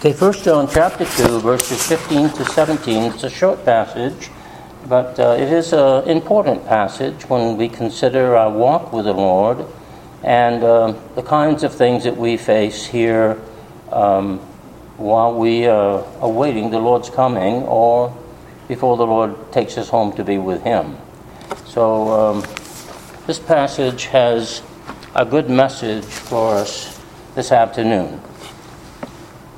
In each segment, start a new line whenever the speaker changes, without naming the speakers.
Okay, First John chapter 2, verses 15 to 17. It's a short passage, but uh, it is an important passage when we consider our walk with the Lord and uh, the kinds of things that we face here um, while we are awaiting the Lord's coming or before the Lord takes us home to be with Him. So, um, this passage has a good message for us this afternoon.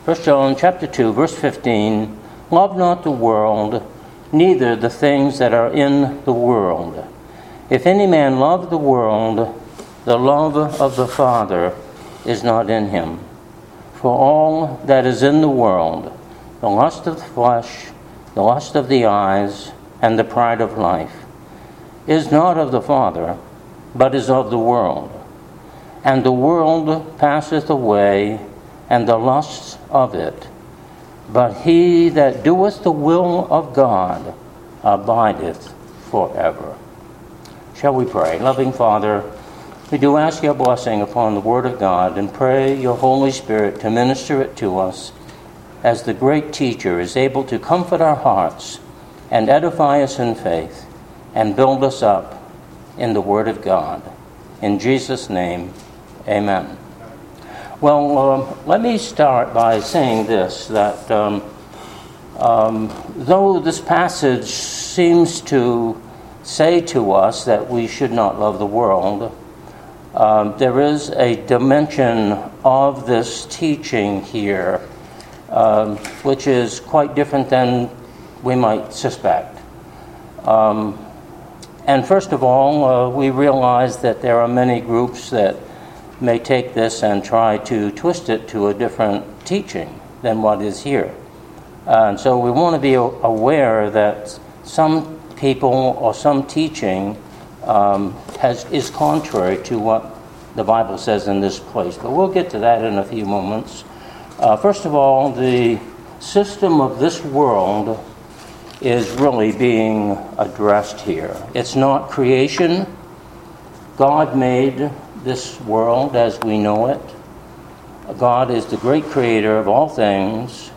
1 John chapter 2 verse 15 Love not the world neither the things that are in the world. If any man love the world the love of the Father is not in him. For all that is in the world the lust of the flesh the lust of the eyes and the pride of life is not of the Father but is of the world. And the world passeth away and the lusts of it. But he that doeth the will of God abideth forever. Shall we pray? Loving Father, we do ask your blessing upon the Word of God and pray your Holy Spirit to minister it to us as the great teacher is able to comfort our hearts and edify us in faith and build us up in the Word of God. In Jesus' name, amen. Well, um, let me start by saying this that um, um, though this passage seems to say to us that we should not love the world, um, there is a dimension of this teaching here um, which is quite different than we might suspect. Um, and first of all, uh, we realize that there are many groups that may take this and try to twist it to a different teaching than what is here. and so we want to be aware that some people or some teaching um, has, is contrary to what the Bible says in this place. But we'll get to that in a few moments. Uh, first of all, the system of this world is really being addressed here. It's not creation. God made this world as we know it. God is the great creator of all things,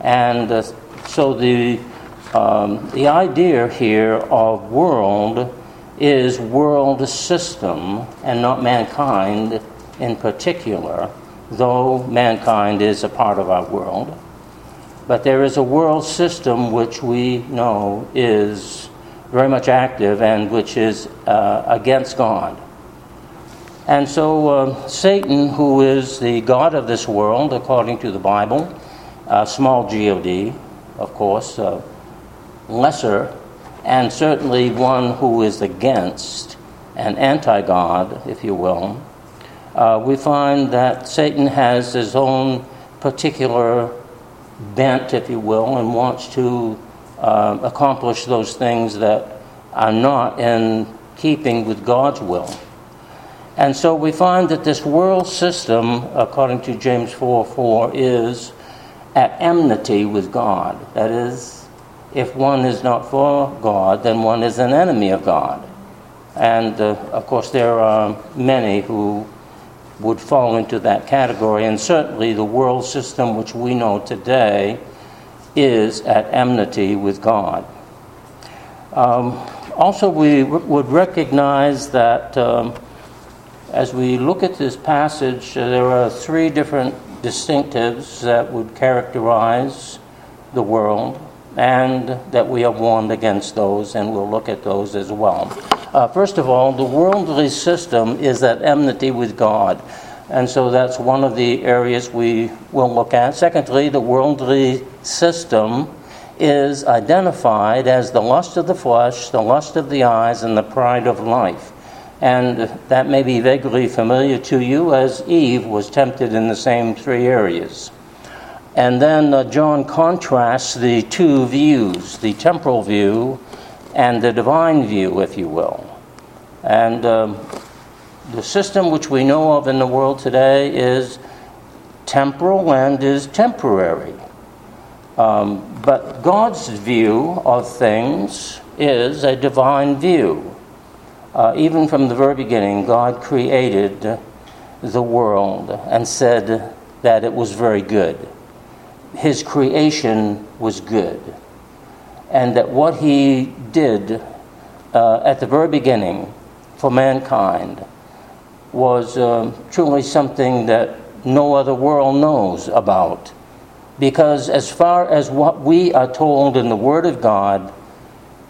and uh, so the um, the idea here of world is world system and not mankind in particular, though mankind is a part of our world. But there is a world system which we know is very much active and which is uh, against God. And so, uh, Satan, who is the God of this world, according to the Bible, uh, small God, of course, uh, lesser, and certainly one who is against an anti God, if you will, uh, we find that Satan has his own particular bent, if you will, and wants to uh, accomplish those things that are not in keeping with God's will. And so we find that this world system, according to James 4 4, is at enmity with God. That is, if one is not for God, then one is an enemy of God. And uh, of course, there are many who would fall into that category, and certainly the world system which we know today is at enmity with God. Um, also, we r- would recognize that. Um, as we look at this passage, uh, there are three different distinctives that would characterize the world, and that we are warned against those, and we'll look at those as well. Uh, first of all, the worldly system is at enmity with God, and so that's one of the areas we will look at. Secondly, the worldly system is identified as the lust of the flesh, the lust of the eyes, and the pride of life. And that may be vaguely familiar to you as Eve was tempted in the same three areas. And then uh, John contrasts the two views the temporal view and the divine view, if you will. And um, the system which we know of in the world today is temporal and is temporary. Um, but God's view of things is a divine view. Uh, even from the very beginning, God created the world and said that it was very good. his creation was good, and that what he did uh, at the very beginning for mankind was uh, truly something that no other world knows about. Because as far as what we are told in the Word of God,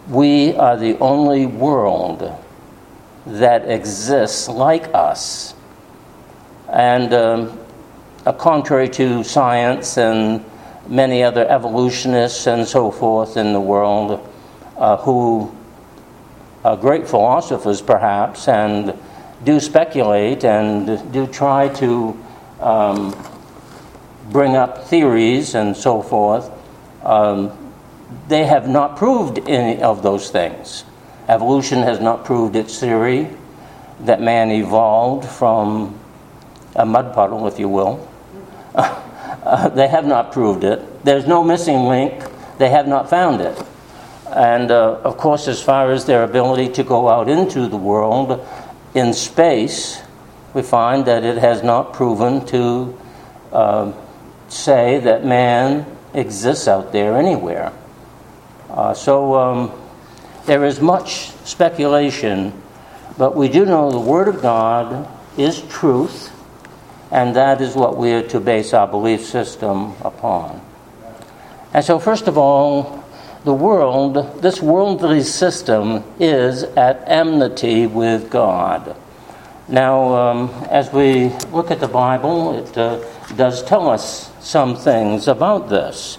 we are the only world that exists like us. And um, uh, contrary to science and many other evolutionists and so forth in the world, uh, who are great philosophers perhaps, and do speculate and do try to um, bring up theories and so forth, um, they have not proved any of those things. Evolution has not proved its theory that man evolved from a mud puddle, if you will. uh, they have not proved it. There's no missing link. They have not found it. And uh, of course, as far as their ability to go out into the world in space, we find that it has not proven to uh, say that man exists out there anywhere. Uh, so um, there is much speculation, but we do know the Word of God is truth, and that is what we are to base our belief system upon. And so, first of all, the world, this worldly system, is at enmity with God. Now, um, as we look at the Bible, it uh, does tell us some things about this.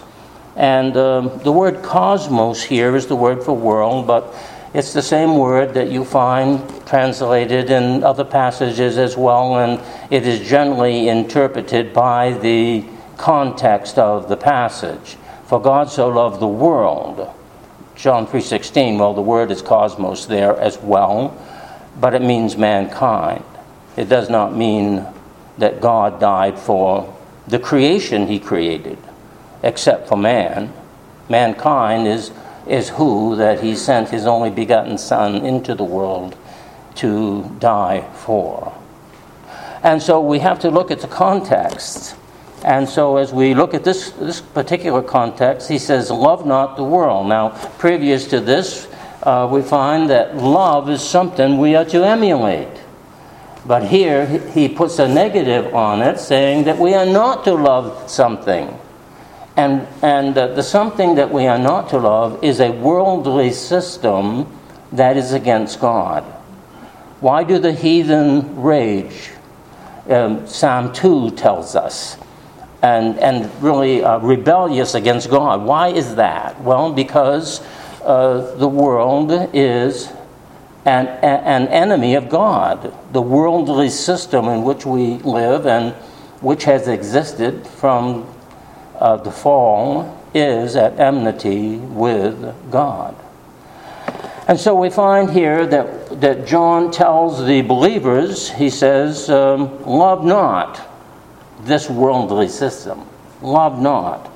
And um, the word cosmos here is the word for world, but it's the same word that you find translated in other passages as well, and it is generally interpreted by the context of the passage. For God so loved the world. John 3:16, well the word is cosmos there as well but it means mankind. It does not mean that God died for the creation he created, except for man. Mankind is, is who that he sent his only begotten Son into the world to die for. And so we have to look at the context. And so, as we look at this, this particular context, he says, Love not the world. Now, previous to this, uh, we find that love is something we are to emulate. But here he puts a negative on it, saying that we are not to love something. And, and uh, the something that we are not to love is a worldly system that is against God. Why do the heathen rage? Um, Psalm 2 tells us. And, and really uh, rebellious against God. Why is that? Well, because uh, the world is an, an enemy of God. The worldly system in which we live and which has existed from uh, the fall is at enmity with God. And so we find here that, that John tells the believers, he says, um, Love not this worldly system. Love not.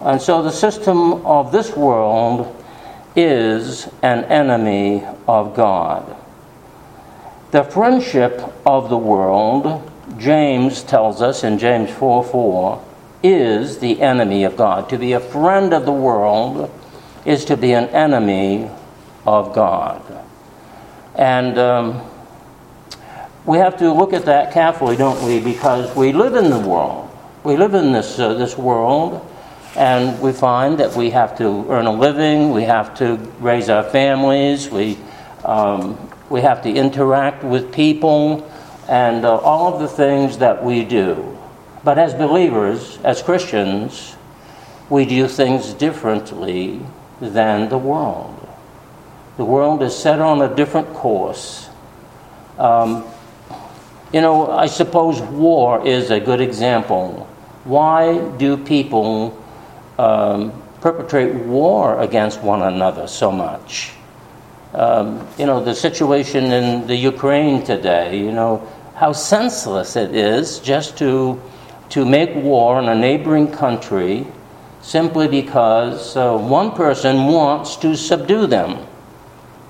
And so the system of this world is an enemy of God. The friendship of the world, James tells us in James 4 4, is the enemy of God. To be a friend of the world is to be an enemy of God. And um, we have to look at that carefully, don't we? Because we live in the world. We live in this, uh, this world, and we find that we have to earn a living, we have to raise our families, we, um, we have to interact with people, and uh, all of the things that we do. But as believers, as Christians, we do things differently than the world. The world is set on a different course. Um, you know, I suppose war is a good example. Why do people um, perpetrate war against one another so much. Um, you know, the situation in the Ukraine today, you know, how senseless it is just to, to make war on a neighboring country simply because uh, one person wants to subdue them.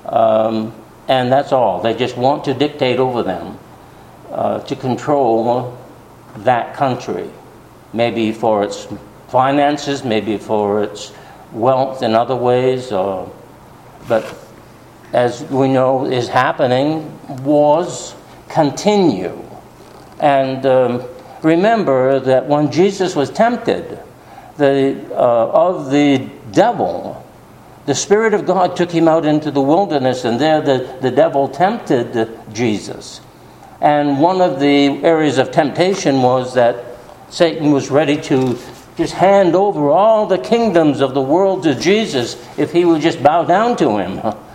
Um, and that's all. They just want to dictate over them, uh, to control that country, maybe for its finances, maybe for its wealth in other ways, or, but as we know is happening, wars continue. And um, remember that when Jesus was tempted the, uh, of the devil, the Spirit of God took him out into the wilderness, and there the, the devil tempted Jesus. And one of the areas of temptation was that Satan was ready to just hand over all the kingdoms of the world to Jesus if he would just bow down to him.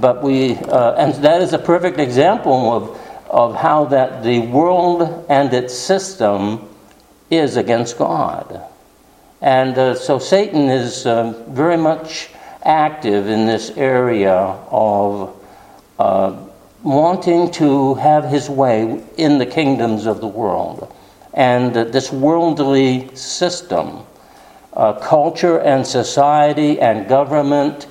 But we, uh, and that is a perfect example of, of how that the world and its system is against God. And uh, so Satan is uh, very much active in this area of uh, wanting to have his way in the kingdoms of the world. And this worldly system, uh, culture and society and government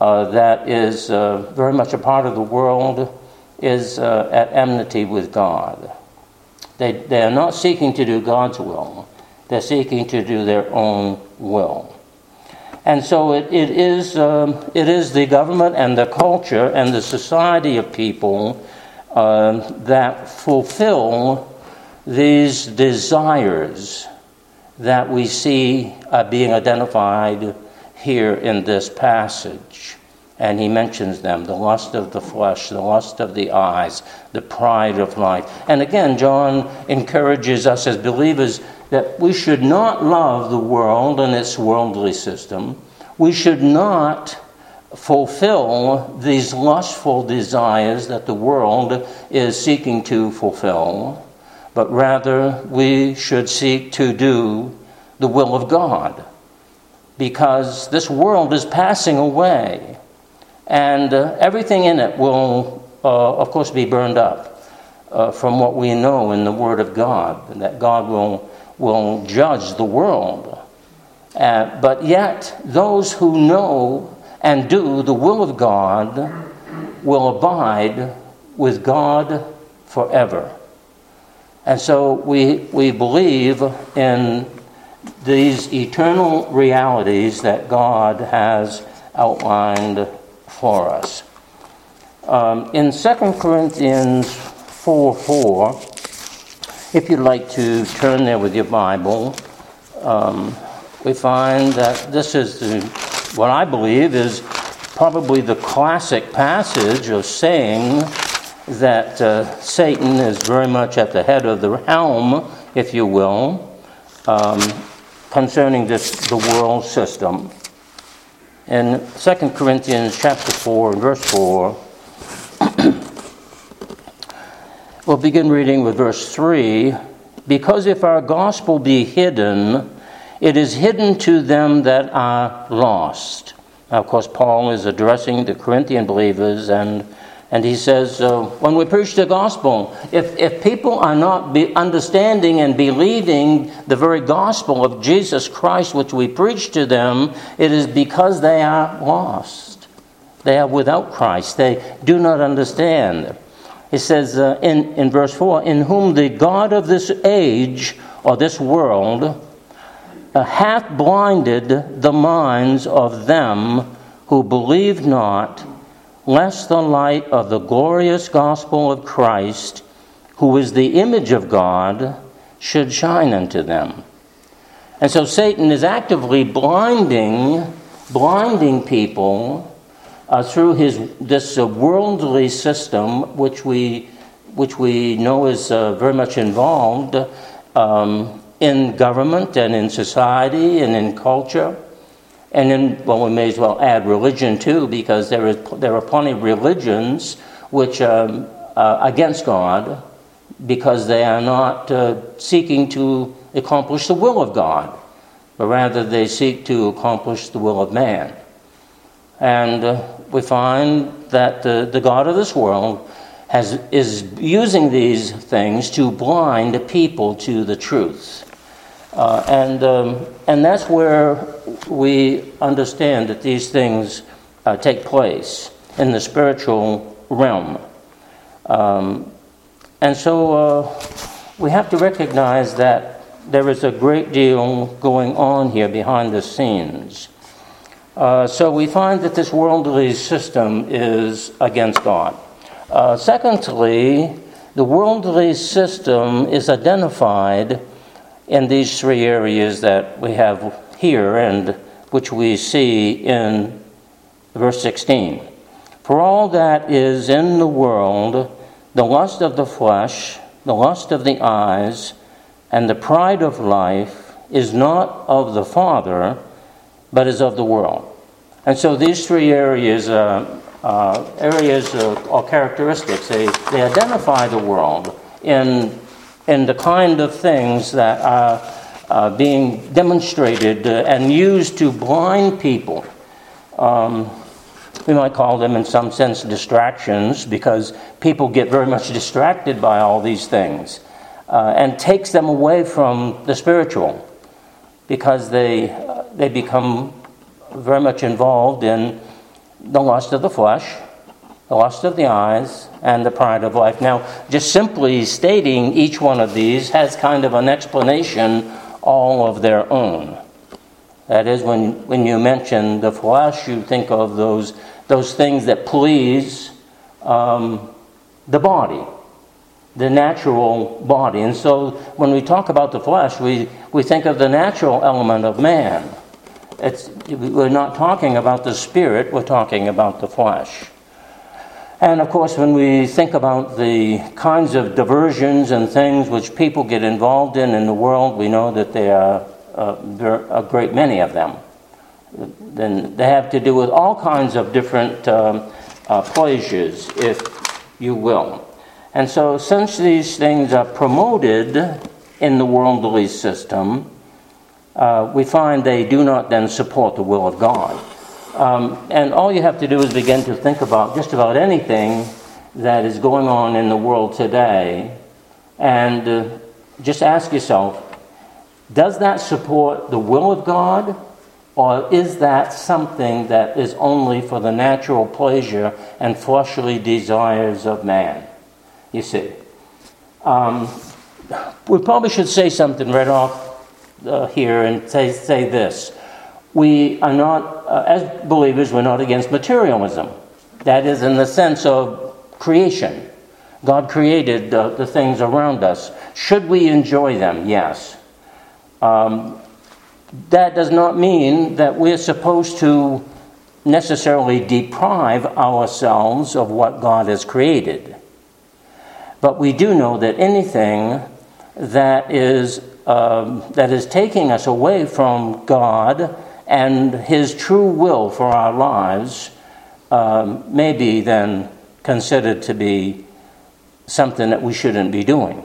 uh, that is uh, very much a part of the world is uh, at enmity with God. They, they are not seeking to do God's will, they're seeking to do their own will. And so it, it, is, um, it is the government and the culture and the society of people uh, that fulfill these desires that we see uh, being identified here in this passage. And he mentions them the lust of the flesh, the lust of the eyes, the pride of life. And again, John encourages us as believers that we should not love the world and its worldly system. We should not fulfill these lustful desires that the world is seeking to fulfill, but rather we should seek to do the will of God because this world is passing away and uh, everything in it will, uh, of course, be burned up uh, from what we know in the Word of God, that God will, will judge the world. Uh, but yet, those who know and do the will of God will abide with God forever. And so we, we believe in these eternal realities that God has outlined for us. Um, in 2 Corinthians 4 4, if you'd like to turn there with your Bible, um, we find that this is the, what I believe is probably the classic passage of saying that uh, Satan is very much at the head of the helm, if you will. Um, concerning this, the world system. In 2 Corinthians chapter 4 verse 4, we'll begin reading with verse 3. Because if our gospel be hidden, it is hidden to them that are lost. Now, of course, Paul is addressing the Corinthian believers and and he says, uh, when we preach the gospel, if, if people are not understanding and believing the very gospel of Jesus Christ, which we preach to them, it is because they are lost. They are without Christ. They do not understand. He says uh, in, in verse 4 In whom the God of this age or this world uh, hath blinded the minds of them who believe not lest the light of the glorious gospel of Christ, who is the image of God, should shine unto them. And so Satan is actively blinding, blinding people uh, through his this uh, worldly system, which we which we know is uh, very much involved um, in government and in society and in culture. And then, well, we may as well add religion too, because there, is, there are plenty of religions which are uh, against God because they are not uh, seeking to accomplish the will of God, but rather they seek to accomplish the will of man. And uh, we find that the, the God of this world has, is using these things to blind people to the truth. Uh, and, um, and that's where we understand that these things uh, take place in the spiritual realm. Um, and so uh, we have to recognize that there is a great deal going on here behind the scenes. Uh, so we find that this worldly system is against God. Uh, secondly, the worldly system is identified in these three areas that we have here and which we see in verse 16. For all that is in the world, the lust of the flesh, the lust of the eyes, and the pride of life is not of the Father, but is of the world. And so these three areas, uh, uh, areas or characteristics, they, they identify the world in, in the kind of things that are uh, being demonstrated uh, and used to blind people. Um, we might call them, in some sense, distractions because people get very much distracted by all these things uh, and takes them away from the spiritual because they, uh, they become very much involved in the lust of the flesh, the lust of the eyes, and the pride of life. Now, just simply stating each one of these has kind of an explanation all of their own. That is, when, when you mention the flesh, you think of those, those things that please um, the body the natural body. And so when we talk about the flesh, we, we think of the natural element of man. It's, we're not talking about the spirit, we're talking about the flesh. And of course, when we think about the kinds of diversions and things which people get involved in in the world, we know that there are uh, a great many of them. Then they have to do with all kinds of different um, uh, pleasures, if you will. And so, since these things are promoted in the worldly system, uh, we find they do not then support the will of God. Um, and all you have to do is begin to think about just about anything that is going on in the world today and uh, just ask yourself does that support the will of God? Or is that something that is only for the natural pleasure and fleshly desires of man? you see. Um, we probably should say something right off uh, here and say, say this. We are not, uh, as believers, we're not against materialism. That is in the sense of creation. God created uh, the things around us. Should we enjoy them? Yes. Um, that does not mean that we're supposed to necessarily deprive ourselves of what God has created. But we do know that anything that is, um, that is taking us away from God and His true will for our lives um, may be then considered to be something that we shouldn't be doing.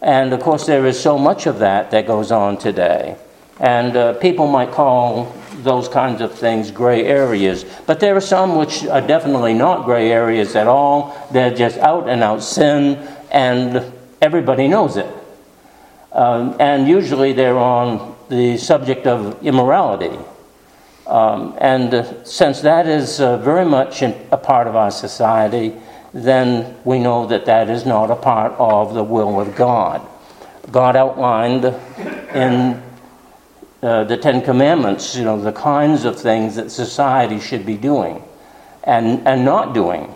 And of course, there is so much of that that goes on today. And uh, people might call those kinds of things gray areas. But there are some which are definitely not gray areas at all. They're just out and out sin, and everybody knows it. Um, and usually they're on the subject of immorality. Um, and uh, since that is uh, very much in, a part of our society, then we know that that is not a part of the will of God. God outlined in uh, the Ten Commandments, you know, the kinds of things that society should be doing and, and not doing.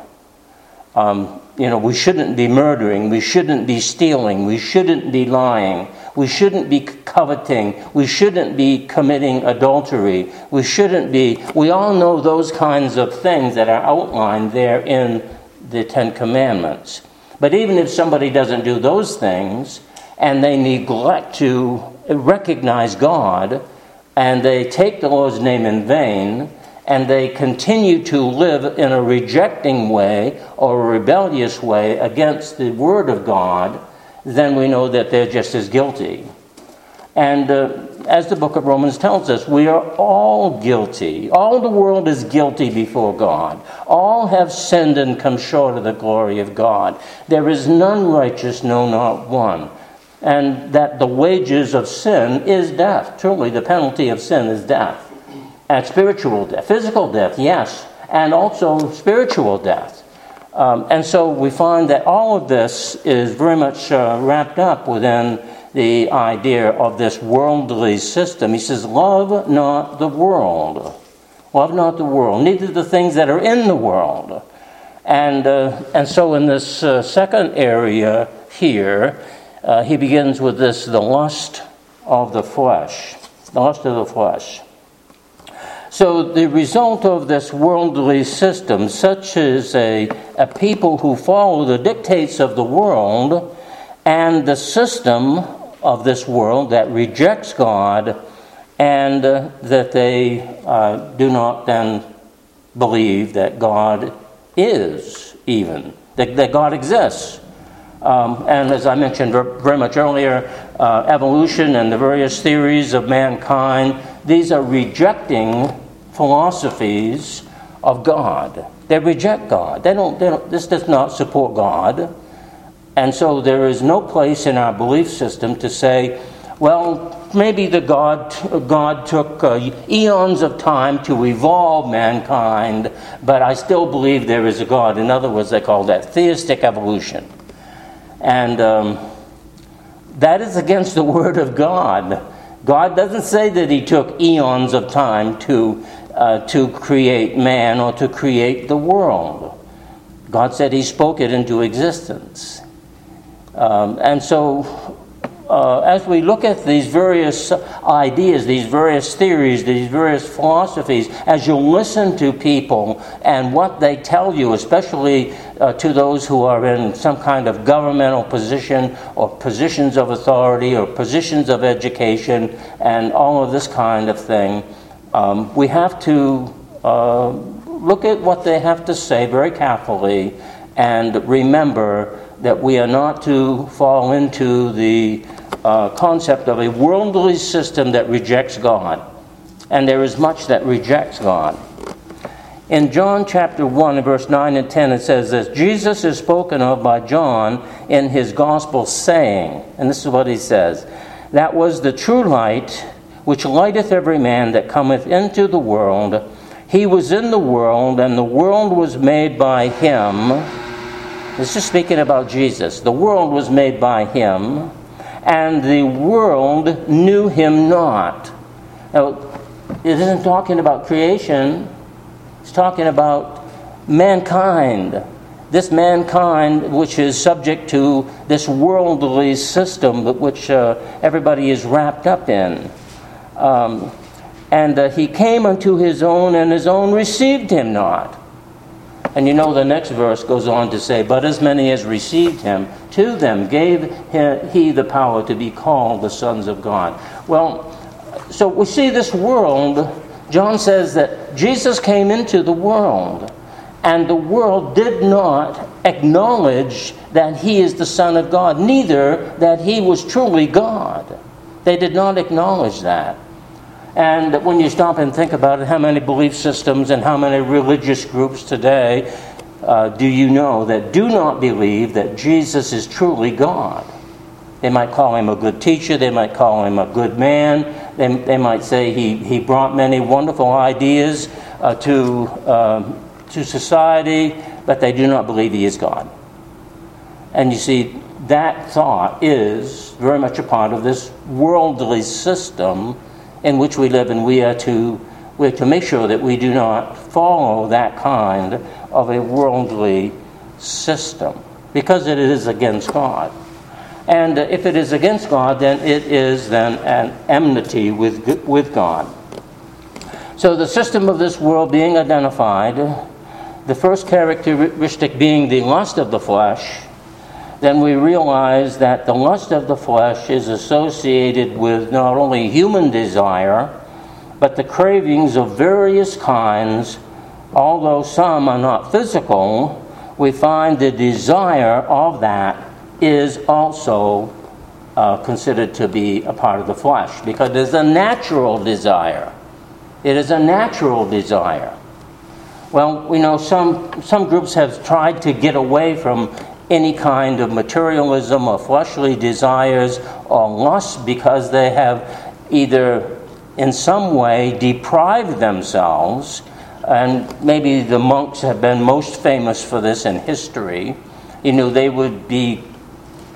Um, you know, we shouldn't be murdering, we shouldn't be stealing, we shouldn't be lying, we shouldn't be coveting, we shouldn't be committing adultery, we shouldn't be. We all know those kinds of things that are outlined there in the Ten Commandments. But even if somebody doesn't do those things and they neglect to recognize God and they take the Lord's name in vain and they continue to live in a rejecting way or a rebellious way against the Word of God, then we know that they're just as guilty. And uh, as the book of Romans tells us, we are all guilty. All the world is guilty before God. All have sinned and come short of the glory of God. There is none righteous, no, not one and that the wages of sin is death. Truly, the penalty of sin is death. And spiritual death, physical death, yes, and also spiritual death. Um, and so we find that all of this is very much uh, wrapped up within the idea of this worldly system. He says, Love not the world. Love not the world, neither the things that are in the world. And, uh, and so, in this uh, second area here, uh, he begins with this the lust of the flesh. The lust of the flesh. So, the result of this worldly system, such as a, a people who follow the dictates of the world and the system of this world that rejects God and uh, that they uh, do not then believe that God is even, that, that God exists. Um, and as I mentioned very much earlier, uh, evolution and the various theories of mankind, these are rejecting philosophies of God. They reject God. They don't, they don't, this does not support God. And so there is no place in our belief system to say, well, maybe the God, God took uh, eons of time to evolve mankind, but I still believe there is a God. In other words, they call that theistic evolution. And um, that is against the Word of God. God doesn't say that He took eons of time to, uh, to create man or to create the world. God said He spoke it into existence. Um, and so uh, as we look at these various ideas, these various theories, these various philosophies, as you listen to people and what they tell you, especially uh, to those who are in some kind of governmental position or positions of authority or positions of education and all of this kind of thing, um, we have to uh, look at what they have to say very carefully and remember that we are not to fall into the uh, concept of a worldly system that rejects God. And there is much that rejects God. In John chapter 1, verse 9 and 10, it says this Jesus is spoken of by John in his gospel, saying, and this is what he says That was the true light which lighteth every man that cometh into the world. He was in the world, and the world was made by him. This is speaking about Jesus. The world was made by him and the world knew him not. Now, it isn't talking about creation, it's talking about mankind. This mankind, which is subject to this worldly system, which uh, everybody is wrapped up in. Um, and uh, he came unto his own, and his own received him not. And you know the next verse goes on to say, But as many as received him, to them gave he the power to be called the sons of God. Well, so we see this world, John says that Jesus came into the world, and the world did not acknowledge that he is the Son of God, neither that he was truly God. They did not acknowledge that. And when you stop and think about it, how many belief systems and how many religious groups today uh, do you know that do not believe that Jesus is truly God? They might call him a good teacher, they might call him a good man, they, they might say he, he brought many wonderful ideas uh, to, um, to society, but they do not believe he is God. And you see, that thought is very much a part of this worldly system in which we live, and we are to, we are to make sure that we do not follow that kind of a worldly system because it is against God. And if it is against God, then it is then an enmity with, with God. So the system of this world being identified, the first characteristic being the lust of the flesh, then we realize that the lust of the flesh is associated with not only human desire, but the cravings of various kinds. Although some are not physical, we find the desire of that is also uh, considered to be a part of the flesh because it is a natural desire. It is a natural desire. Well, we know some, some groups have tried to get away from any kind of materialism or fleshly desires or lust because they have either in some way deprived themselves, and maybe the monks have been most famous for this in history. You know, they would be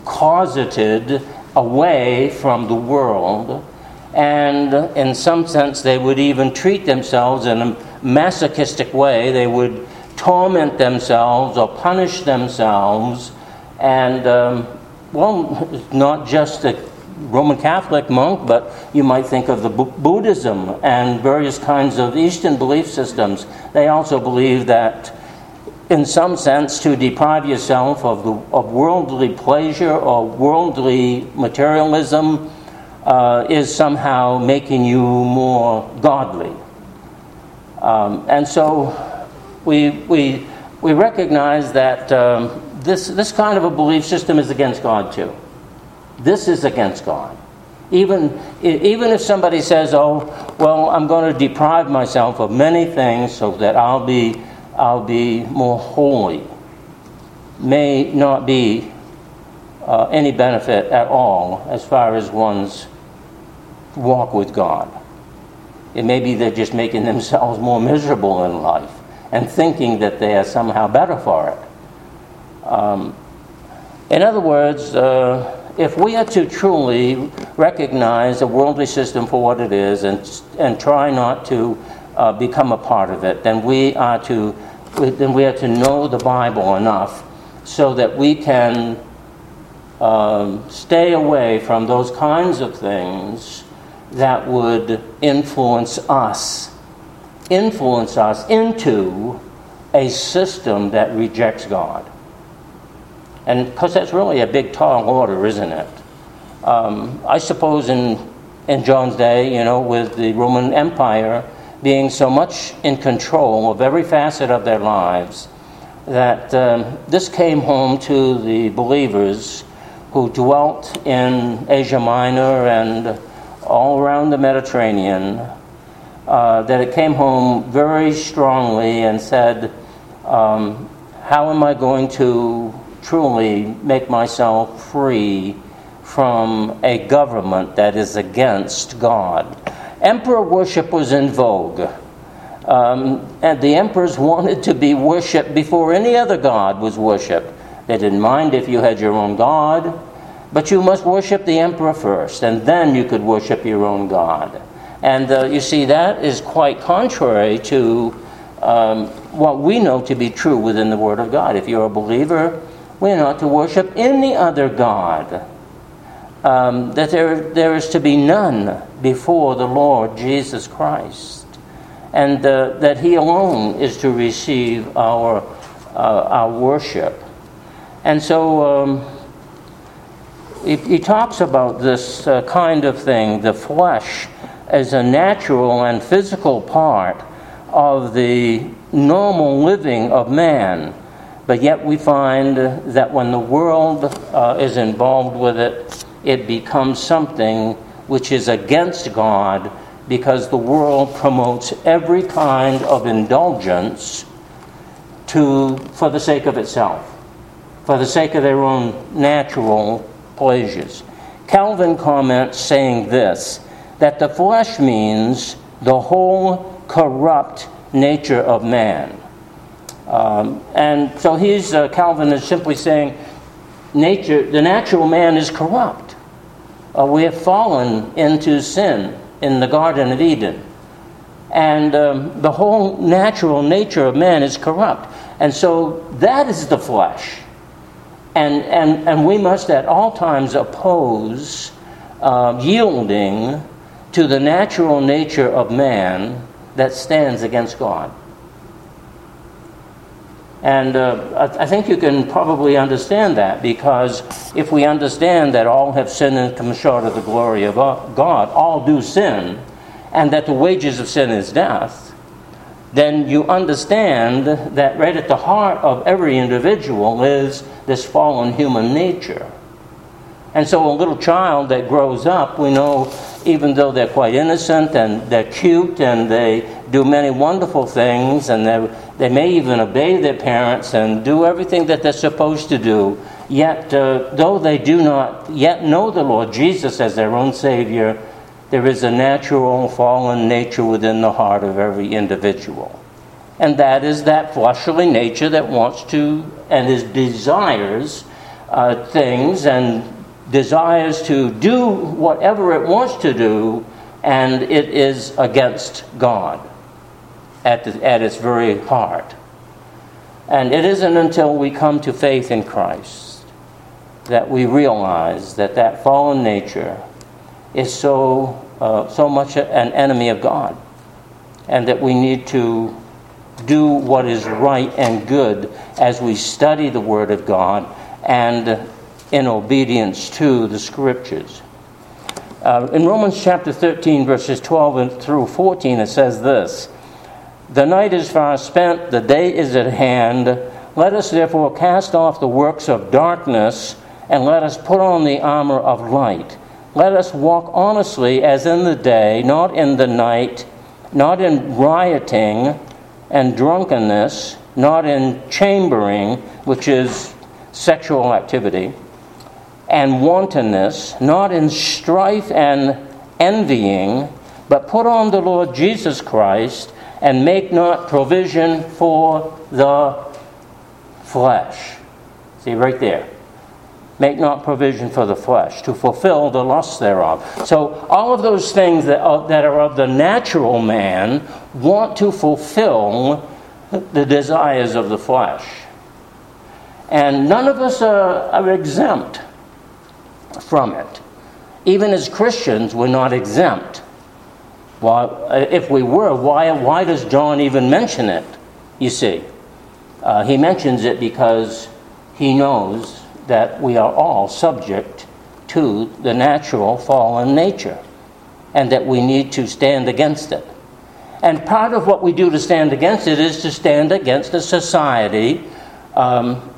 closeted away from the world. And in some sense, they would even treat themselves in a masochistic way. They would torment themselves or punish themselves. And, um, well, not just a Roman Catholic monk, but you might think of the B- Buddhism and various kinds of Eastern belief systems. They also believe that, in some sense, to deprive yourself of, the, of worldly pleasure or worldly materialism uh, is somehow making you more godly. Um, and so we, we, we recognize that um, this, this kind of a belief system is against God, too. This is against God. Even, even if somebody says, oh, well, I'm going to deprive myself of many things so that I'll be, I'll be more holy, may not be uh, any benefit at all as far as one's walk with God. It may be they're just making themselves more miserable in life and thinking that they are somehow better for it. Um, in other words, uh, if we are to truly recognize the worldly system for what it is and, and try not to uh, become a part of it, then we are to then we are to know the Bible enough so that we can um, stay away from those kinds of things that would influence us, influence us into a system that rejects God. And because that's really a big, tall order, isn't it? Um, I suppose in, in John's day, you know, with the Roman Empire being so much in control of every facet of their lives, that um, this came home to the believers who dwelt in Asia Minor and all around the Mediterranean, uh, that it came home very strongly and said, um, How am I going to truly make myself free from a government that is against God. Emperor worship was in vogue. Um, and the emperors wanted to be worshipped before any other god was worshipped. They didn't mind if you had your own god, but you must worship the emperor first, and then you could worship your own god. And uh, you see, that is quite contrary to um, what we know to be true within the Word of God. If you're a believer, we're not to worship any other God. Um, that there, there is to be none before the Lord Jesus Christ. And uh, that He alone is to receive our, uh, our worship. And so um, he, he, talks about this uh, kind of thing the flesh as a natural and physical part of the normal living of man but yet we find that when the world uh, is involved with it, it becomes something which is against God because the world promotes every kind of indulgence to, for the sake of itself, for the sake of their own natural pleasures. Calvin comments saying this that the flesh means the whole corrupt nature of man. Um, and so he's, uh, Calvin is simply saying, nature, the natural man is corrupt. Uh, we have fallen into sin in the Garden of Eden. And um, the whole natural nature of man is corrupt. And so that is the flesh. And, and, and we must at all times oppose uh, yielding to the natural nature of man that stands against God. And uh, I, think you can probably understand that because if we understand that all have sinned and come short of the glory of God, all do sin, and that the wages of sin is death, then you understand that right at the heart of every individual is this fallen human nature. And so a little child that grows up, we know, even though they're quite innocent and they're cute and they do many wonderful things and they may even obey their parents and do everything that they're supposed to do, yet, uh, though they do not yet know the Lord Jesus as their own Savior, there is a natural fallen nature within the heart of every individual. And that is that fleshly nature that wants to and is desires uh, things and desires to do whatever it wants to do, and it is against God at, the, at its very heart. And it isn't until we come to faith in Christ that we realize that that fallen nature is so, uh, so much an enemy of God, and that we need to do what is right and good as we study the Word of God and in obedience to the Scriptures. Uh, in Romans chapter 13, verses 12 through 14, it says this The night is far spent, the day is at hand. Let us therefore cast off the works of darkness, and let us put on the armor of light. Let us walk honestly as in the day, not in the night, not in rioting and drunkenness, not in chambering, which is sexual activity, and wantonness, not in strife and envying, but put on the Lord Jesus Christ and make not provision for the flesh. See, right there. Make not provision for the flesh to fulfill the lusts thereof. So, all of those things that are, that are of the natural man want to fulfill the desires of the flesh. And none of us are, are exempt from it. Even as Christians, we're not exempt. Well, if we were, why, why does John even mention it? You see, uh, he mentions it because he knows that we are all subject to the natural fallen nature and that we need to stand against it. And part of what we do to stand against it is to stand against a society, um,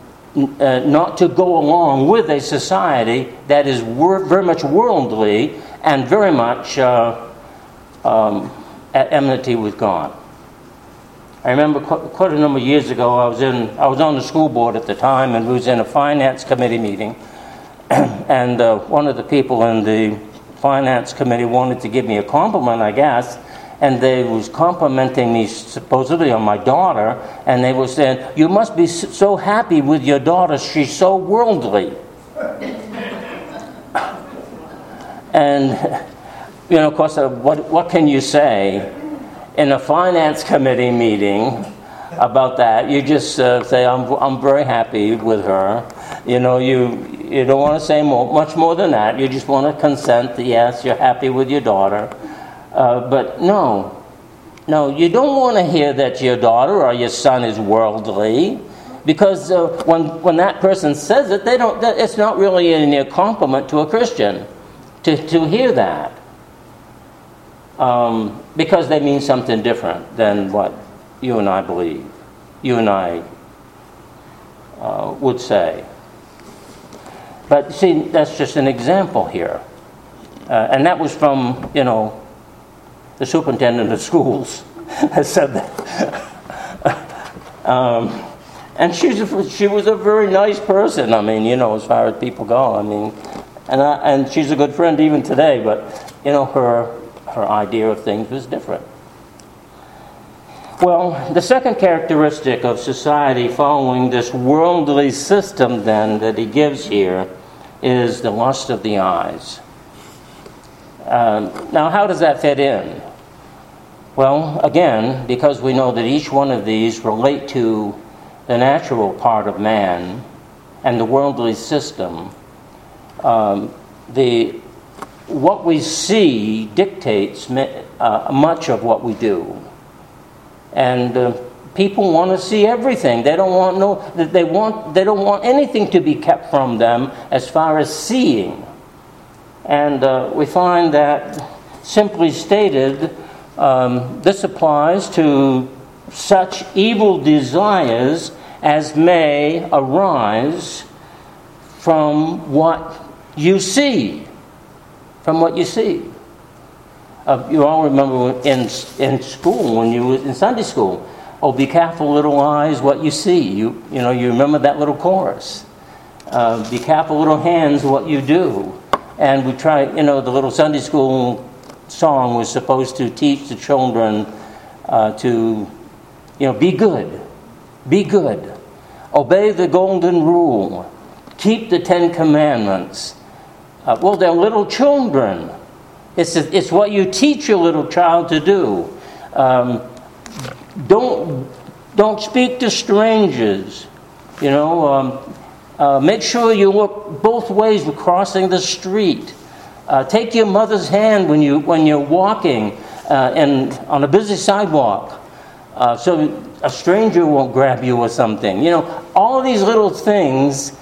uh, not to go along with a society that is wor- very much worldly and very much uh, um, at enmity with God. I remember quite a number of years ago, I was, in, I was on the school board at the time and was in a finance committee meeting. and uh, one of the people in the finance committee wanted to give me a compliment, I guess. And they was complimenting me supposedly on my daughter. And they were saying, You must be so happy with your daughter. She's so worldly. and, you know, of course, uh, what, what can you say? in a finance committee meeting about that. You just uh, say, I'm, I'm very happy with her. You know, you, you don't want to say more, much more than that. You just want to consent that, yes, you're happy with your daughter. Uh, but no, no, you don't want to hear that your daughter or your son is worldly. Because uh, when, when that person says it, they don't, it's not really any compliment to a Christian to, to hear that um, because they mean something different than what you and I believe, you and I uh, would say. But see, that's just an example here. Uh, and that was from, you know, the superintendent of schools has said that. um, and she's a, she was a very nice person, I mean, you know, as far as people go. I mean, and, I, and she's a good friend even today, but, you know, her her idea of things was different. Well, the second characteristic of society following this worldly system, then, that he gives here is the lust of the eyes. Um, now, how does that fit in? Well, again, because we know that each one of these relate to the natural part of man and the worldly system, um, the what we see dictates uh, much of what we do. And uh, people want to see everything. They don't want no they want they don't want anything to be kept from them as far as seeing. And uh, we find that simply stated, um, this applies to such evil desires as may arise from what you see from what you see. Uh, you all remember in, in school, when you were in Sunday school, oh, be careful, little eyes, what you see. You, you know, you remember that little chorus. Uh, be careful, little hands, what you do. And we try, you know, the little Sunday school song was supposed to teach the children uh, to, you know, be good. Be good. Obey the golden rule. Keep the Ten Commandments Uh, well, they're little children. It's, it's what you teach your little child to do. Um, don't, don't speak to strangers. You know, um, uh, make sure you look both ways when crossing the street. Uh, take your mother's hand when, you, when you're walking uh, and on a busy sidewalk uh, so a stranger won't grab you or something. You know, all these little things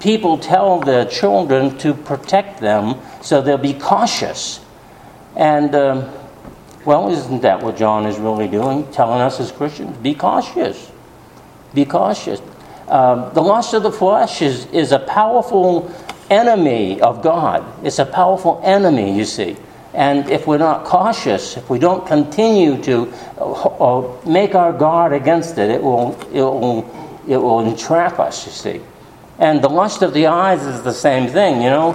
people tell their children to protect them so they'll be cautious. And, um, well, isn't that what John is really doing? Telling us as Christians, be cautious. Be cautious. Um, the lust of the flesh is, is a powerful enemy of God. It's a powerful enemy, you see. And if we're not cautious, if we don't continue to uh, make our guard against it, it will, it, will, it will entrap us, you see. And the lust of the eyes is the same thing, you know.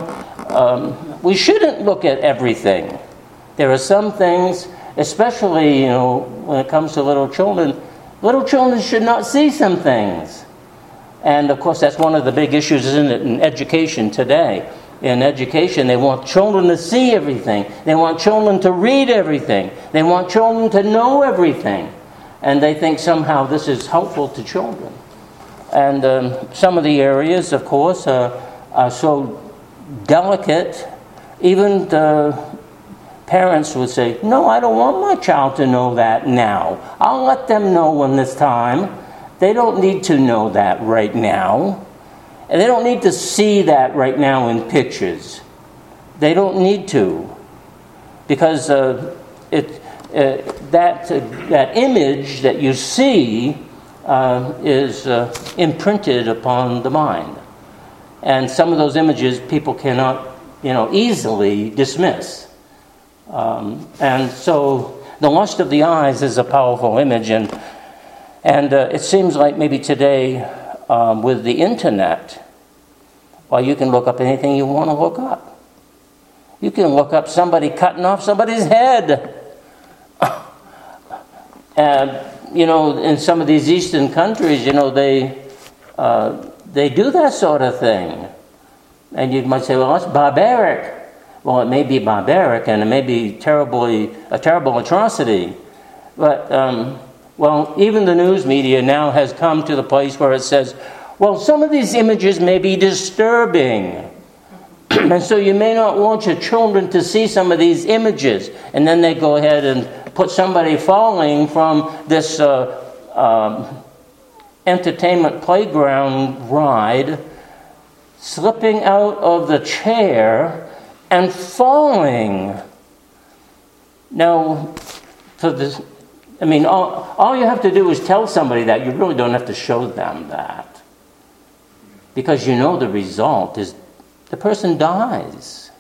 Um, we shouldn't look at everything. There are some things, especially, you know, when it comes to little children, little children should not see some things. And of course, that's one of the big issues, isn't it, in education today in education. They want children to see everything, they want children to read everything, they want children to know everything. And they think somehow this is helpful to children. And um, some of the areas, of course, are, are so delicate, even the parents would say, No, I don't want my child to know that now. I'll let them know when it's time. They don't need to know that right now. And they don't need to see that right now in pictures. They don't need to. Because uh, it, uh, that, uh, that image that you see uh, is uh, imprinted upon the mind. And some of those images people cannot you know, easily dismiss. Um, and so the lust of the eyes is a powerful image. And, and uh, it seems like maybe today um, with the internet, well, you can look up anything you want to look up. You can look up somebody cutting off somebody's head. and, you know, in some of these eastern countries, you know, they, uh, they do that sort of thing. And you might say, well, that's barbaric. Well, it may be barbaric and it may be terribly, a terrible atrocity. But, um, well, even the news media now has come to the place where it says, well, some of these images may be disturbing. and so you may not want your children to see some of these images. And then they go ahead and put somebody falling from this uh, um, entertainment playground ride, slipping out of the chair and falling. Now, for this, I mean, all, all you have to do is tell somebody that. You really don't have to show them that. Because you know the result is the person dies.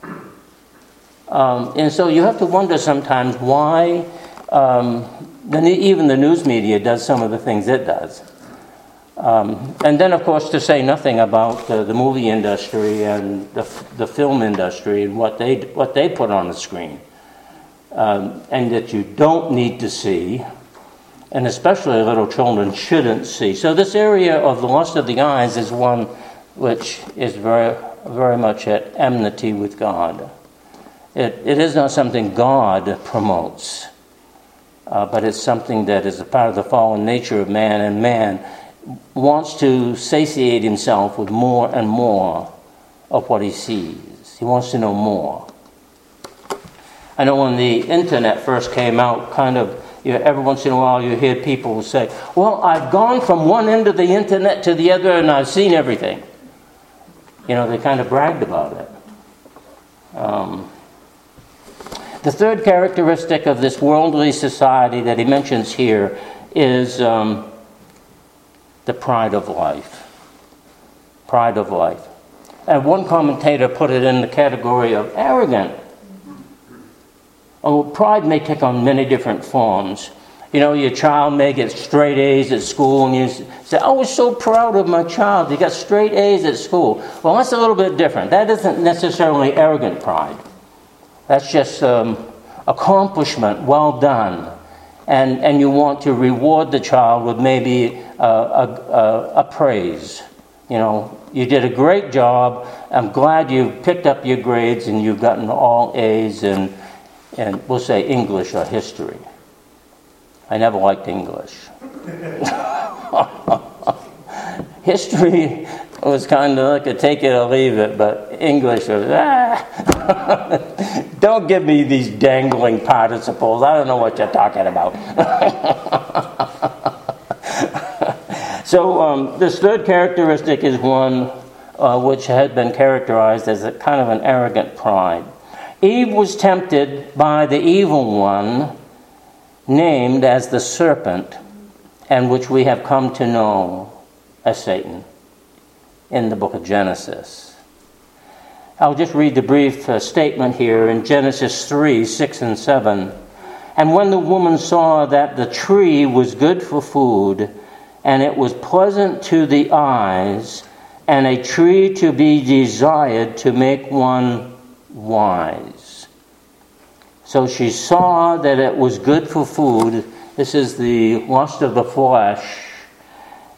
Um, and so you have to wonder sometimes why um, the, even the news media does some of the things it does. Um, and then, of course, to say nothing about uh, the movie industry and the, the film industry and what they, what they put on the screen. Um, and that you don't need to see, and especially little children shouldn't see. So, this area of the lust of the eyes is one which is very, very much at enmity with God. It, it is not something God promotes, uh, but it's something that is a part of the fallen nature of man, and man wants to satiate himself with more and more of what he sees. He wants to know more. I know when the internet first came out, kind of you know, every once in a while you hear people say, Well, I've gone from one end of the internet to the other and I've seen everything. You know, they kind of bragged about it. Um, the third characteristic of this worldly society that he mentions here is um, the pride of life. Pride of life. And one commentator put it in the category of arrogant Oh, pride may take on many different forms. You know, your child may get straight A's at school, and you say, I was so proud of my child. He got straight A's at school. Well, that's a little bit different. That isn't necessarily arrogant pride, that's just um, accomplishment well done. And, and you want to reward the child with maybe a, a, a, praise You know, you did a great job. I'm glad you picked up your grades and you've gotten all A's in, and we'll say English or history. I never liked English. history was kind of like a take it or leave it, but English was, ah. don't give me these dangling participles. I don't know what you're talking about. so, um, this third characteristic is one uh, which had been characterized as a kind of an arrogant pride. Eve was tempted by the evil one, named as the serpent, and which we have come to know as Satan in the book of Genesis. I'll just read the brief uh, statement here in Genesis 3 6 and 7. And when the woman saw that the tree was good for food, and it was pleasant to the eyes, and a tree to be desired to make one wise. So she saw that it was good for food. This is the lust of the flesh.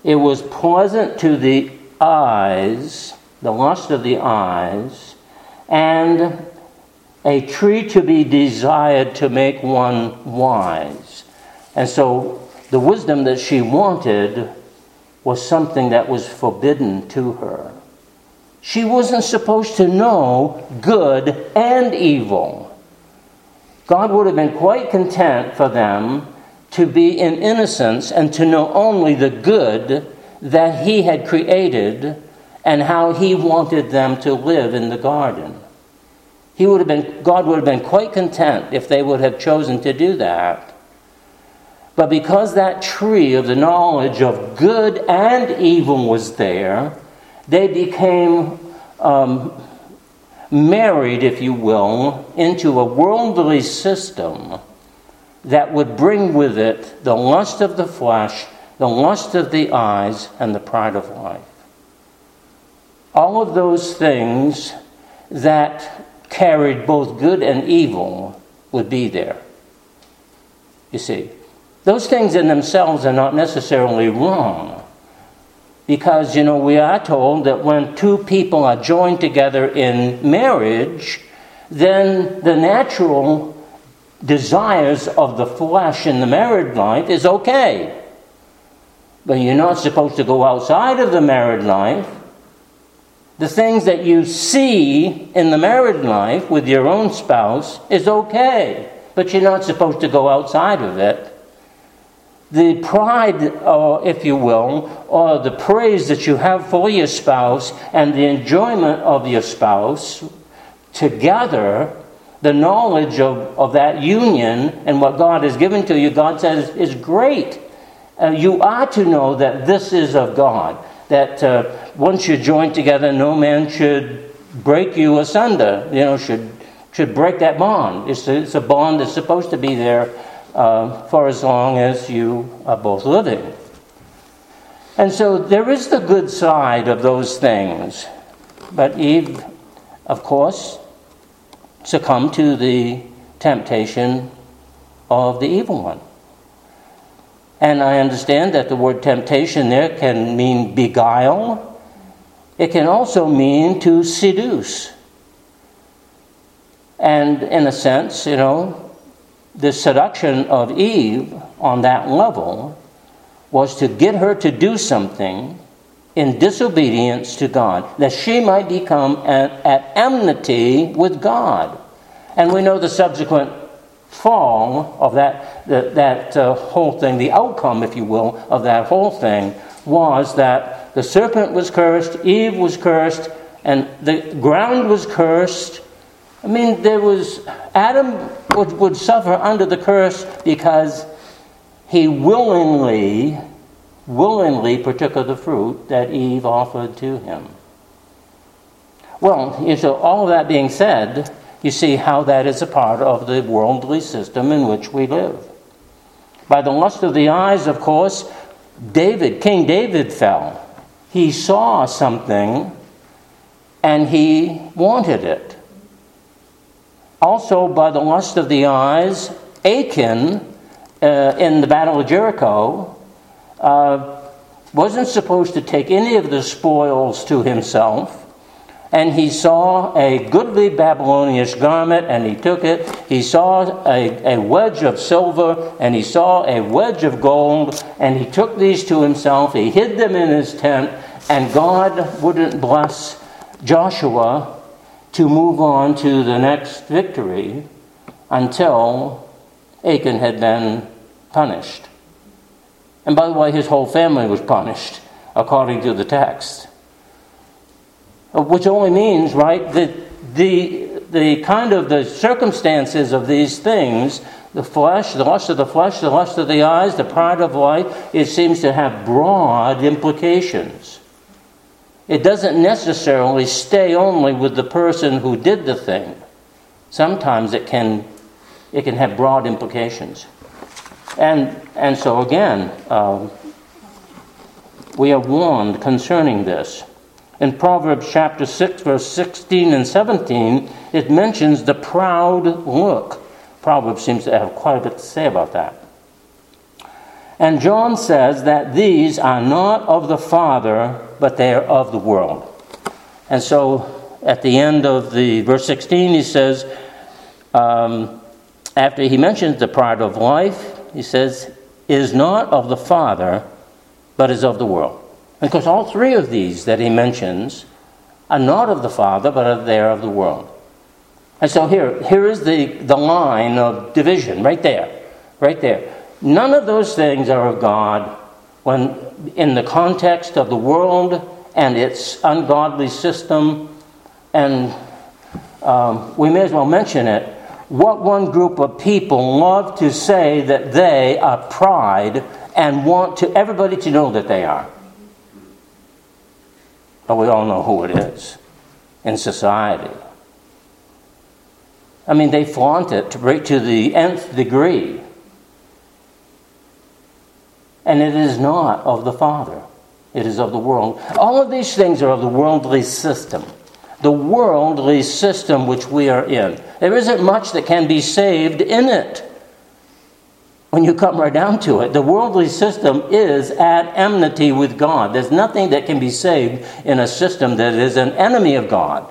It was pleasant to the eyes, the lust of the eyes, and a tree to be desired to make one wise. And so the wisdom that she wanted was something that was forbidden to her. She wasn't supposed to know good and evil. God would have been quite content for them to be in innocence and to know only the good that He had created and how He wanted them to live in the garden. He would have been, God would have been quite content if they would have chosen to do that. But because that tree of the knowledge of good and evil was there, they became um, married, if you will, into a worldly system that would bring with it the lust of the flesh the lust of the eyes, and the pride of life. All of those things that carried both good and evil would be there. You see, those things in themselves are not necessarily wrong. Because, you know, we are told that when two people are joined together in marriage, then the natural desires of the flesh in the married life is okay. But you're not supposed to go outside of the married life. The things that you see in the married life with your own spouse is okay, but you're not supposed to go outside of it. The pride, or if you will, or the praise that you have for your spouse and the enjoyment of your spouse together, the knowledge of, of that union and what God has given to you, God says is great uh, you are to know that this is of God. That uh, once you're joined together, no man should break you asunder. You know, should should break that bond. It's a, it's a bond that's supposed to be there uh, for as long as you are both living. And so there is the good side of those things. But Eve, of course, succumbed to the temptation of the evil one. And I understand that the word temptation there can mean beguile, it can also mean to seduce. And in a sense, you know, the seduction of Eve on that level was to get her to do something in disobedience to God, that she might become at, at enmity with God. And we know the subsequent fall of that, that, that uh, whole thing, the outcome, if you will, of that whole thing was that the serpent was cursed, Eve was cursed, and the ground was cursed. I mean, there was, Adam would, would suffer under the curse because he willingly, willingly partook of the fruit that Eve offered to him. Well, you so all of that being said, you see how that is a part of the worldly system in which we live. By the lust of the eyes, of course, David, King David fell. He saw something and he wanted it. Also, by the lust of the eyes, Achan, uh, in the Battle of Jericho, uh, wasn't supposed to take any of the spoils to himself. And he saw a goodly Babylonish garment, and he took it. He saw a, a wedge of silver, and he saw a wedge of gold, and he took these to himself. He hid them in his tent, and God wouldn't bless Joshua to move on to the next victory until Achan had been punished. And by the way, his whole family was punished according to the text. Which only means, right, that the, the kind of the circumstances of these things, the flesh, the lust of the flesh, the lust of the eyes, the pride of life, it seems to have broad implications. It doesn't necessarily stay only with the person who did the thing. Sometimes it can, it can have broad implications. And, and so, again, uh, we are warned concerning this. In Proverbs chapter 6, verse 16 and 17, it mentions the proud look. Proverbs seems to have quite a bit to say about that. And John says that these are not of the Father, but they are of the world. And so at the end of the verse 16, he says, um, after he mentions the pride of life, he says, is not of the Father, but is of the world. And because all three of these that he mentions are not of the Father, but are there of the world. And so here, here is the, the line of division, right there. Right there. None of those things are of God when, in the context of the world and its ungodly system. And um, we may as well mention it. What one group of people love to say that they are pride and want to everybody to know that they are. But we all know who it is in society. I mean, they flaunt it right to the nth degree. And it is not of the Father, it is of the world. All of these things are of the worldly system. The worldly system which we are in. There isn't much that can be saved in it when you come right down to it, the worldly system is at enmity with God. There's nothing that can be saved in a system that is an enemy of God.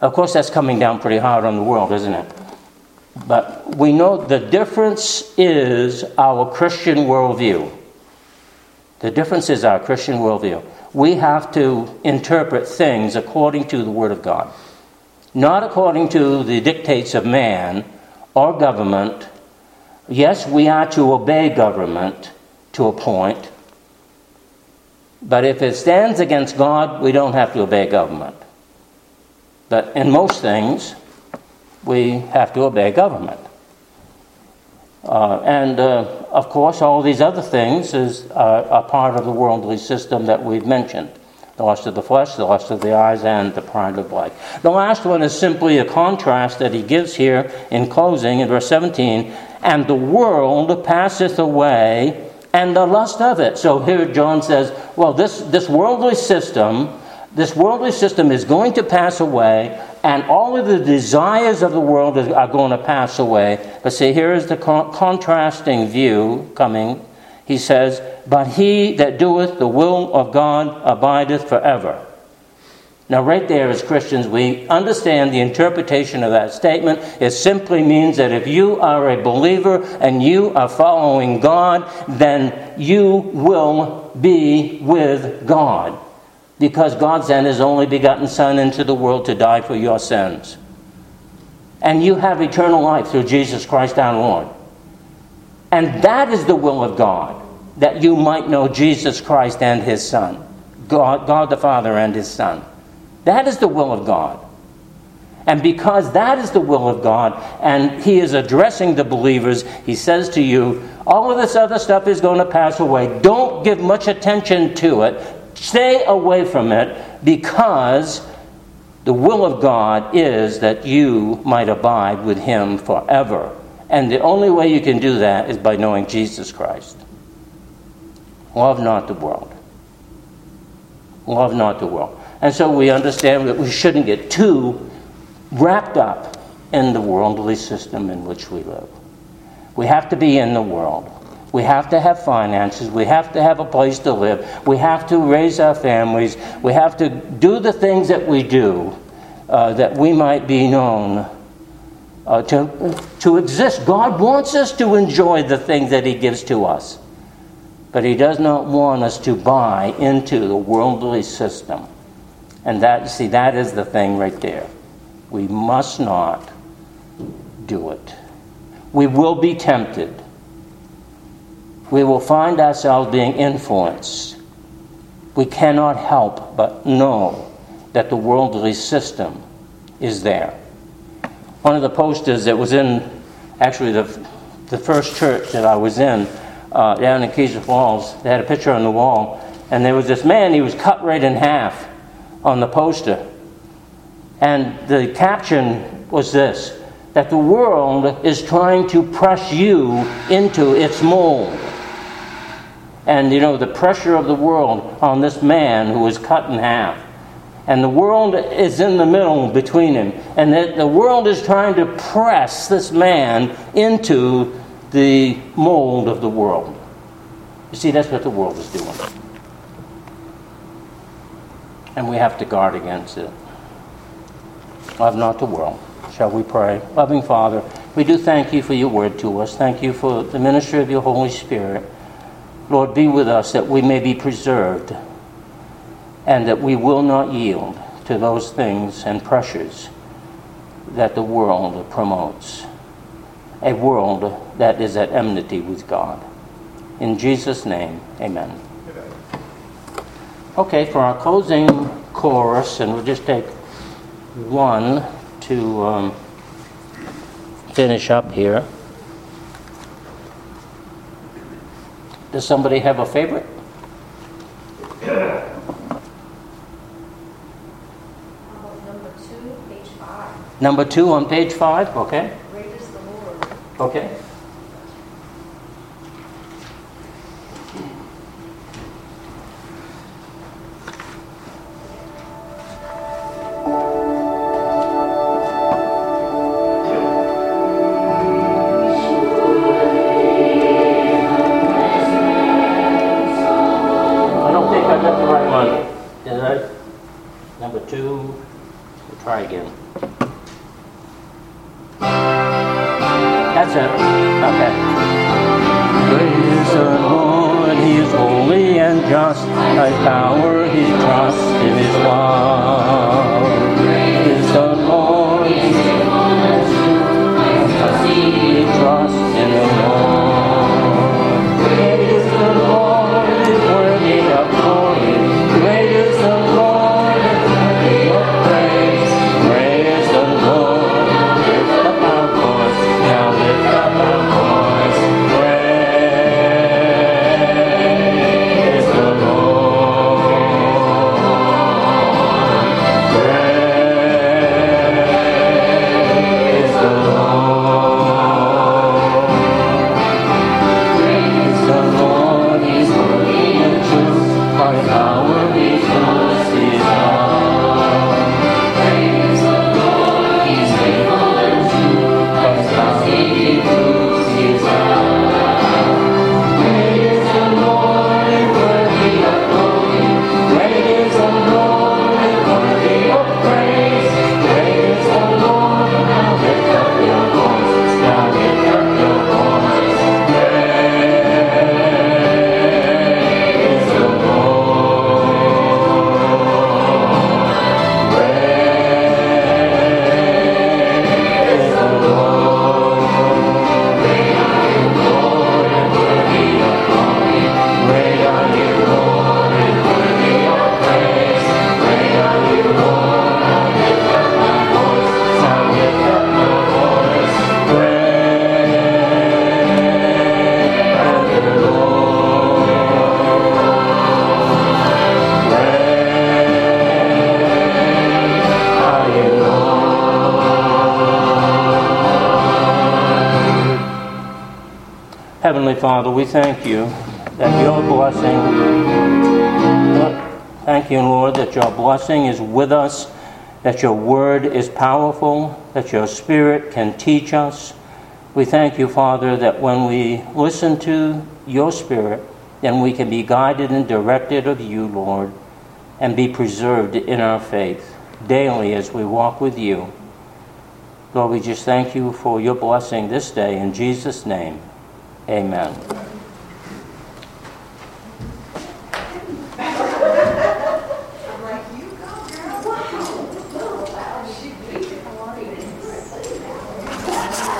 Of course, that's coming down pretty hard on the world, isn't it? But we know the difference is our Christian worldview. The difference is our Christian worldview. We have to interpret things according to the Word of God, not according to the dictates of man or government Yes, we are to obey government to a point, but if it stands against God, we don't have to obey government. But in most things, we have to obey government. Uh, and uh, of course, all these other things is uh, a part of the worldly system that we've mentioned the lust of the flesh, the lust of the eyes, and the pride of life. The last one is simply a contrast that he gives here in closing in verse 17 and the world passeth away and the lust of it. So here John says, well, this, this worldly system, this worldly system is going to pass away, and all of the desires of the world are going to pass away. But see, here is the con- contrasting view coming. He says, But he that doeth the will of God abideth forever. Now, right there, as Christians, we understand the interpretation of that statement. It simply means that if you are a believer and you are following God, then you will be with God. Because God sent His only begotten Son into the world to die for your sins. And you have eternal life through Jesus Christ our Lord. And that is the will of God, that you might know Jesus Christ and His Son, God, God the Father and His Son. That is the will of God. And because that is the will of God, and He is addressing the believers, He says to you, all of this other stuff is going to pass away. Don't give much attention to it. Stay away from it because the will of God is that you might abide with Him forever. And the only way you can do that is by knowing Jesus Christ. Love not the world. Love not the world. And so we understand that we shouldn't get too wrapped up in the worldly system in which we live. We have to be in the world. We have to have finances. We have to have a place to live. We have to raise our families. We have to do the things that we do uh, that we might be known uh, to, to exist. God wants us to enjoy the things that He gives to us, but He does not want us to buy into the worldly system. And that, see, that is the thing right there. We must not do it. We will be tempted. We will find ourselves being influenced. We cannot help but know that the worldly system is there one of the posters that was in actually the, the first church that I was in uh, down in Cedar Falls. They had a picture on the wall, and there was this man, he was cut right in half on the poster. And the caption was this that the world is trying to press you into its mold. And you know, the pressure of the world on this man who was cut in half and the world is in the middle between him. And that the world is trying to press this man into the mold of the world. You see, that's what the world is doing. And we have to guard against it. Love not the world. Shall we pray? Loving Father, we do thank you for your word to us. Thank you for the ministry of your Holy Spirit. Lord, be with us that we may be preserved and that we will not yield to those things and pressures that the world promotes. A world that is at enmity with God. In Jesus' name, amen. Okay, for our closing chorus, and we'll just take one to um, finish up here. Does somebody have a favorite? Number two on page five, okay?
Great is the Lord.
Okay. Father, we thank you that your blessing, thank you, Lord, that your blessing is with us, that your word is powerful, that your spirit can teach us, We thank you, Father, that when we listen to your Spirit, then we can be guided and directed of you, Lord, and be preserved in our faith daily as we walk with you. Lord, we just thank you for your blessing this day. In Jesus' name, amen.